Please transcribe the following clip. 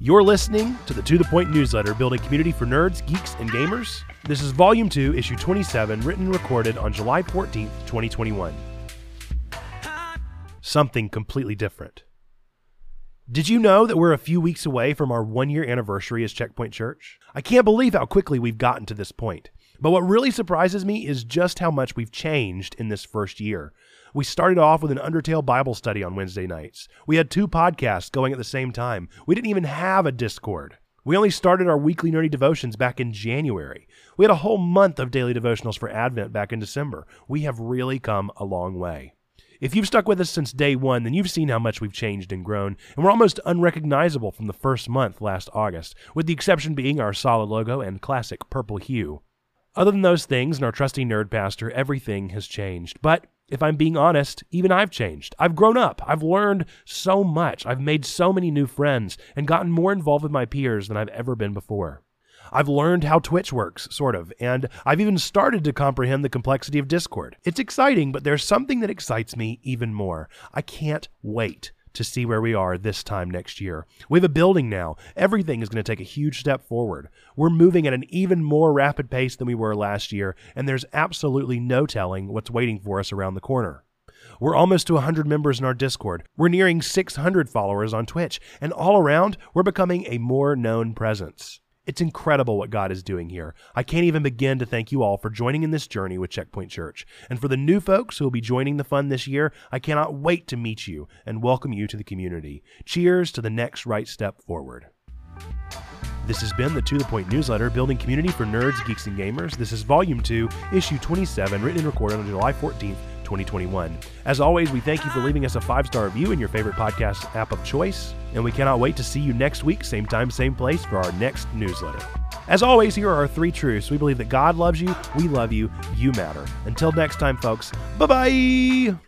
You're listening to the To The Point newsletter, building community for nerds, geeks, and gamers. This is Volume 2, Issue 27, written and recorded on July 14th, 2021. Something completely different. Did you know that we're a few weeks away from our one year anniversary as Checkpoint Church? I can't believe how quickly we've gotten to this point. But what really surprises me is just how much we've changed in this first year. We started off with an Undertale Bible study on Wednesday nights. We had two podcasts going at the same time. We didn't even have a Discord. We only started our weekly nerdy devotions back in January. We had a whole month of daily devotionals for Advent back in December. We have really come a long way. If you've stuck with us since day one, then you've seen how much we've changed and grown, and we're almost unrecognizable from the first month last August, with the exception being our solid logo and classic purple hue. Other than those things and our trusty nerd pastor, everything has changed. But if I'm being honest, even I've changed. I've grown up. I've learned so much. I've made so many new friends and gotten more involved with my peers than I've ever been before. I've learned how Twitch works, sort of, and I've even started to comprehend the complexity of Discord. It's exciting, but there's something that excites me even more. I can't wait to see where we are this time next year. We have a building now. Everything is going to take a huge step forward. We're moving at an even more rapid pace than we were last year, and there's absolutely no telling what's waiting for us around the corner. We're almost to 100 members in our Discord. We're nearing 600 followers on Twitch, and all around, we're becoming a more known presence. It's incredible what God is doing here. I can't even begin to thank you all for joining in this journey with Checkpoint Church. And for the new folks who will be joining the fun this year, I cannot wait to meet you and welcome you to the community. Cheers to the next right step forward. This has been the To The Point newsletter, building community for nerds, geeks, and gamers. This is Volume 2, Issue 27, written and recorded on July 14th, 2021. As always, we thank you for leaving us a five star review in your favorite podcast app of choice, and we cannot wait to see you next week, same time, same place, for our next newsletter. As always, here are our three truths. We believe that God loves you, we love you, you matter. Until next time, folks, bye bye!